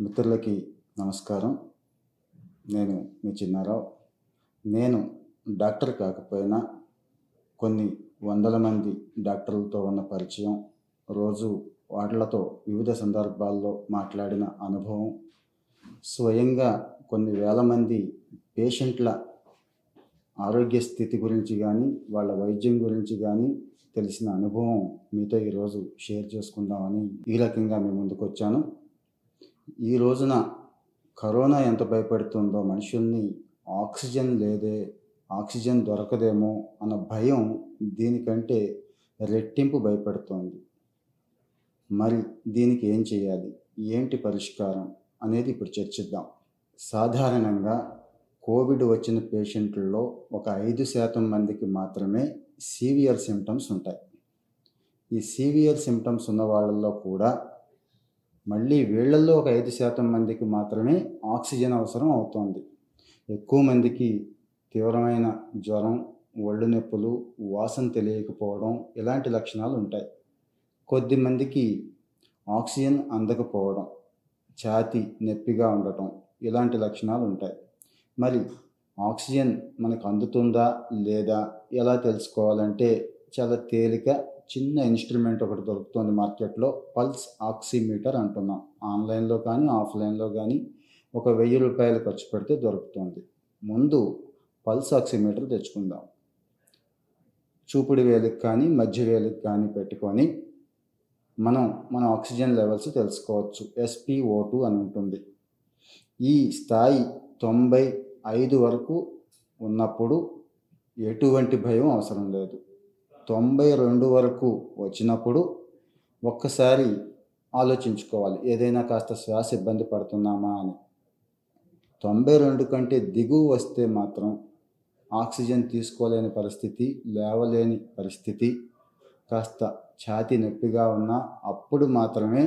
మిత్రులకి నమస్కారం. నేను మీ చిన్నారావు. నేను డాక్టర్ కాకపోయినా కొన్ని వందల మంది డాక్టర్లతో ఉన్న పరిచయం రోజు వాళ్ళతో వివిధ సందర్భాల్లో మాట్లాడిన అనుభవం స్వయంగా కొన్ని వేల మంది పేషెంట్ల ఆరోగ్య స్థితి గురించి కానీ వాళ్ళ వైద్యం గురించి కానీ తెలిసిన అనుభవం మీతో ఈరోజు షేర్ చేసుకుందామని ఈ రకంగా మేము ముందుకు వచ్చాను ఈ రోజున కరోనా ఎంత భయపెడుతుందో మనుషుల్ని ఆక్సిజన్ లేదే ఆక్సిజన్ దొరకదేమో అన్న భయం దీనికంటే రెట్టింపు భయపెడుతోంది. మరి దీనికి ఏం చేయాలి? ఏంటి పరిష్కారం అనేది ఇప్పుడు చర్చిద్దాం. సాధారణంగా కోవిడ్ వచ్చిన పేషెంట్లలో ఒక ఐదు శాతం మందికి మాత్రమే సీవియర్ సిమ్టమ్స్ ఉంటాయి. ఈ సీవియర్ సిమ్టమ్స్ ఉన్న వాళ్ళల్లో కూడా మళ్ళీ వీళ్ళల్లో ఒక ఐదు శాతం మందికి మాత్రమే ఆక్సిజన్ అవసరం అవుతోంది. ఎక్కువ మందికి తీవ్రమైన జ్వరం ఒళ్ళు నొప్పులు వాసన తెలియకపోవడం ఇలాంటి లక్షణాలు ఉంటాయి. కొద్ది మందికి ఆక్సిజన్ అందకపోవడం ఛాతి నొప్పిగా ఉండటం ఇలాంటి లక్షణాలు ఉంటాయి. మరి ఆక్సిజన్ మనకు అందుతుందా లేదా ఎలా తెలుసుకోవాలంటే చాలా తేలిక చిన్న ఇన్స్ట్రుమెంట్ ఒకటి దొరుకుతుంది మార్కెట్లో పల్స్ ఆక్సిమీటర్ అంటున్నాం. ఆన్లైన్లో కానీ ఆఫ్లైన్లో కానీ ఒక వెయ్యి రూపాయలు ఖర్చు పెడితే దొరుకుతుంది. ముందు పల్స్ ఆక్సిమీటర్ తెచ్చుకుందాం. చూపుడు వేలికి కానీ మధ్య వేలికి కానీ పెట్టుకొని మనం మన ఆక్సిజన్ లెవెల్స్ తెలుసుకోవచ్చు. ఎస్పిఓ టూ అని ఉంటుంది. ఈ స్థాయి తొంభై ఐదు వరకు ఉన్నప్పుడు ఎటువంటి భయం అవసరం లేదు. తొంభై రెండు వరకు వచ్చినప్పుడు ఒక్కసారి ఆలోచించుకోవాలి ఏదైనా కాస్త శ్వాస ఇబ్బంది పడుతున్నామా అని. తొంభై రెండు కంటే దిగువ వస్తే మాత్రం ఆక్సిజన్ తీసుకోలేని పరిస్థితి లేవలేని పరిస్థితి కాస్త ఛాతి నొప్పిగా ఉన్నా అప్పుడు మాత్రమే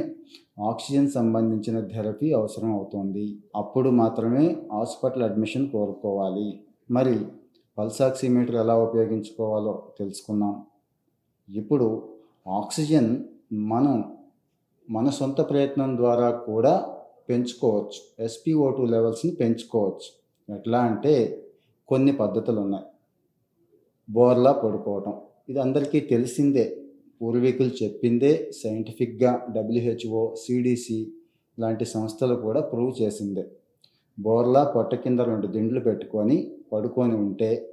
ఆక్సిజన్ సంబంధించిన థెరపీ అవసరం అవుతుంది. అప్పుడు మాత్రమే హాస్పిటల్ అడ్మిషన్ కోరుకోవాలి. మరి పల్సాక్సిమీటర్ ఎలా ఉపయోగించుకోవాలో తెలుసుకుందాం. ఇప్పుడు ఆక్సిజన్ మనం మన సొంత ప్రయత్నం ద్వారా కూడా పెంచుకోవచ్చు. ఎస్పీఓ టూ లెవెల్స్ని పెంచుకోవచ్చు. ఎట్లా అంటే కొన్ని పద్ధతులు ఉన్నాయి బోర్లా పడుకోవటం. ఇది అందరికీ తెలిసిందే. పూర్వీకులు చెప్పిందే సైంటిఫిక్గా డబ్ల్యూహెచ్ఓ సిడిసి లాంటి సంస్థలు కూడా ప్రూవ్ చేసిందే. బోర్లా పొట్ట కింద రెండు దిండ్లు పెట్టుకొని పడుకొని ఉంటే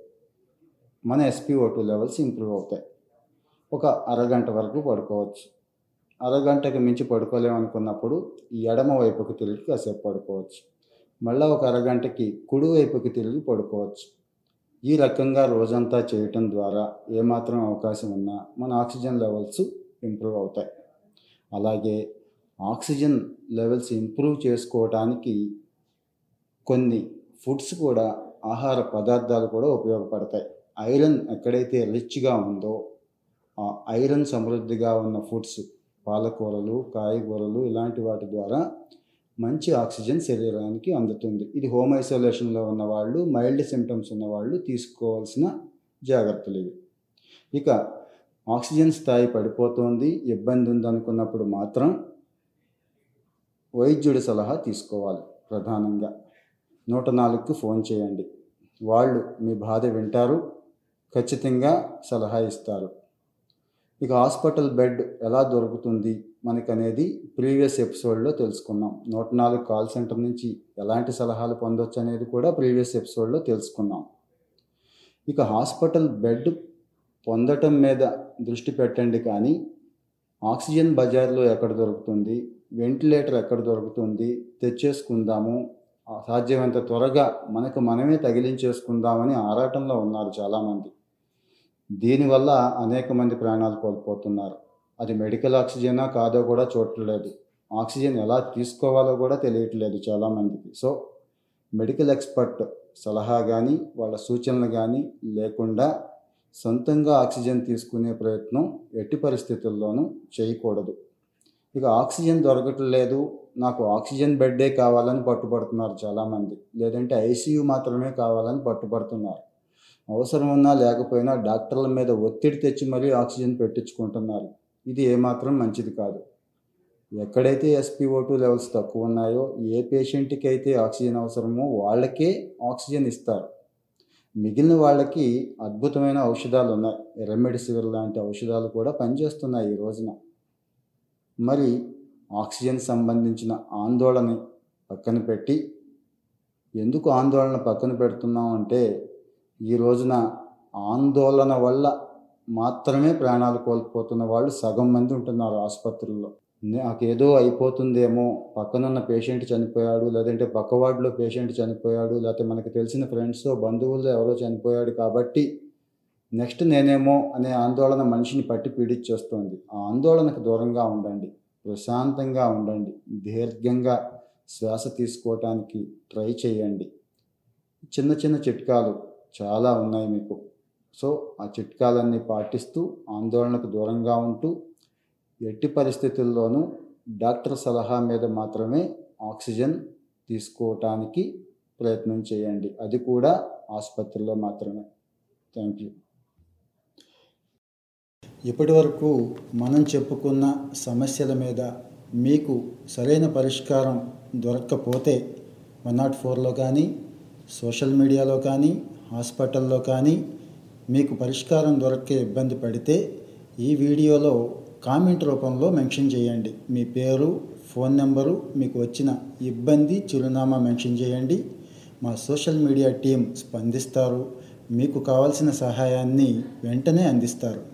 మన ఎస్పీఓ టూ లెవెల్స్ ఇంప్రూవ్ అవుతాయి. ఒక అరగంట వరకు పడుకోవచ్చు. అరగంటకి మించి పడుకోలేమనుకున్నప్పుడు ఎడమ వైపుకు తిరిగి కాసేపు పడుకోవచ్చు. మళ్ళీ ఒక అరగంటకి కుడి వైపుకి తిరిగి పడుకోవచ్చు. ఈ రకంగా రోజంతా చేయటం ద్వారా ఏమాత్రం అవకాశం ఉన్నా మన ఆక్సిజన్ లెవెల్స్ ఇంప్రూవ్ అవుతాయి. అలాగే ఆక్సిజన్ లెవెల్స్ ఇంప్రూవ్ చేసుకోవటానికి కొన్ని ఫుడ్స్ కూడా ఆహార పదార్థాలు కూడా ఉపయోగపడతాయి. ఐరన్ ఎక్కడైతే రిచ్గా ఉందో ఐరన్ సమృద్ధిగా ఉన్న ఫుడ్స్ పాలకూరలు కాయగూరలు ఇలాంటి వాటి ద్వారా మంచి ఆక్సిజన్ శరీరానికి అందుతుంది. ఇది హోమ్ ఐసోలేషన్లో ఉన్న వాళ్ళు మైల్డ్ సిమ్టమ్స్ ఉన్న వాళ్ళు తీసుకోవాల్సిన జాగ్రత్తలు ఇవి. ఇక ఆక్సిజన్ స్థాయి పడిపోతుంది ఇబ్బంది ఉందనుకున్నప్పుడు మాత్రం వైద్యుడి సలహా తీసుకోవాలి ప్రధానంగా. నూట నాలుగుకి ఫోన్ చేయండి. వాళ్ళు మీ బాధ వింటారు ఖచ్చితంగా సలహా ఇస్తారు. ఇక హాస్పిటల్ బెడ్ ఎలా దొరుకుతుంది మనకనేది ప్రీవియస్ ఎపిసోడ్లో తెలుసుకున్నాం నూట నాలుగు కాల్ సెంటర్ నుంచి ఎలాంటి సలహాలు పొందొచ్చు అనేది కూడా ప్రీవియస్ ఎపిసోడ్లో తెలుసుకున్నాం ఇక హాస్పిటల్ బెడ్ పొందటం మీద దృష్టి పెట్టండి కానీ ఆక్సిజన్ బజార్లో ఎక్కడ దొరుకుతుంది వెంటిలేటర్ ఎక్కడ దొరుకుతుంది తెచ్చేసుకుందాము సాధ్యమైనంత త్వరగా మనకు మనమే తగిలించేసుకుందామని ఆరాటంలో ఉన్నారు చాలామంది. దీనివల్ల అనేక మంది ప్రాణాలు కోల్పోతున్నారు. అది మెడికల్ ఆక్సిజనా కాదో కూడా చూడట్లేదు. ఆక్సిజన్ ఎలా తీసుకోవాలో కూడా తెలియట్లేదు చాలామందికి. సో మెడికల్ ఎక్స్పర్ట్ సలహా కానీ వాళ్ళ సూచనలు కానీ లేకుండా సొంతంగా ఆక్సిజన్ తీసుకునే ప్రయత్నం ఎట్టి పరిస్థితుల్లోనూ చేయకూడదు. ఇక ఆక్సిజన్ దొరకట్లేదు. నాకు ఆక్సిజన్ బెడ్డే కావాలని పట్టుబడుతున్నారు చాలామంది. లేదంటే ఐసీయూ మాత్రమే కావాలని పట్టుబడుతున్నారు. అవసరం ఉన్నా లేకపోయినా డాక్టర్ల మీద ఒత్తిడి తెచ్చి మరీ ఆక్సిజన్ పెట్టించుకుంటున్నారు. ఇది ఏమాత్రం మంచిది కాదు. ఎక్కడైతే ఎస్పీఓ టూ లెవెల్స్ తక్కువ ఉన్నాయో ఏ పేషెంట్కి అయితే ఆక్సిజన్ అవసరమో వాళ్ళకే ఆక్సిజన్ ఇస్తారు. మిగిలిన వాళ్ళకి అద్భుతమైన ఔషధాలు ఉన్నాయి. రెమెడిసివిర్ లాంటి ఔషధాలు కూడా పనిచేస్తున్నాయి ఈ రోజున. మరి ఆక్సిజన్ సంబంధించిన ఆందోళన పక్కన పెట్టి ఎందుకు ఆందోళన పక్కన పెడుతున్నాం అంటే ఈ రోజున ఆందోళన వల్ల మాత్రమే ప్రాణాలు కోల్పోతున్న వాళ్ళు సగం మంది ఉంటున్నారు ఆసుపత్రుల్లో. నాకేదో అయిపోతుందేమో పక్కనున్న పేషెంట్ చనిపోయాడు లేదంటే పక్క వార్డులో పేషెంట్ చనిపోయాడు లేకపోతే మనకు తెలిసిన ఫ్రెండ్స్ బంధువుల్లో ఎవరో చనిపోయాడు కాబట్టి నెక్స్ట్ నేనేమో అనే ఆందోళన మనిషిని పట్టి పీడించేస్తుంది ఆ ఆందోళనకు దూరంగా ఉండండి ప్రశాంతంగా ఉండండి దీర్ఘంగా శ్వాస తీసుకోవటానికి ట్రై చేయండి. చిన్న చిన్న చిట్కాలు చాలా ఉన్నాయి మీకు. సో ఆ చిట్కాలన్నీ పాటిస్తూ ఆందోళనకు దూరంగా ఉంటూ ఎట్టి పరిస్థితుల్లోనూ డాక్టర్ సలహా మీద మాత్రమే ఆక్సిజన్ తీసుకోవటానికి ప్రయత్నం చేయండి. అది కూడా ఆసుపత్రిలో మాత్రమే. Thank you. ఇప్పటి వరకు మనం చెప్పుకున్న సమస్యల మీద మీకు సరైన పరిష్కారం దొరక్కపోతే వన్ నాట్ ఫోర్లో కానీ సోషల్ మీడియాలో కానీ హాస్పిటల్లో కానీ మీకు పరిష్కారం దొరకే ఇబ్బంది పడితే ఈ వీడియోలో కామెంట్ రూపంలో మెన్షన్ చేయండి. మీ పేరు ఫోన్ నెంబరు మీకు వచ్చిన ఇబ్బంది చిరునామా మెన్షన్ చేయండి. మా సోషల్ మీడియా టీం స్పందిస్తారు. మీకు కావాల్సిన సహాయాన్ని వెంటనే అందిస్తారు.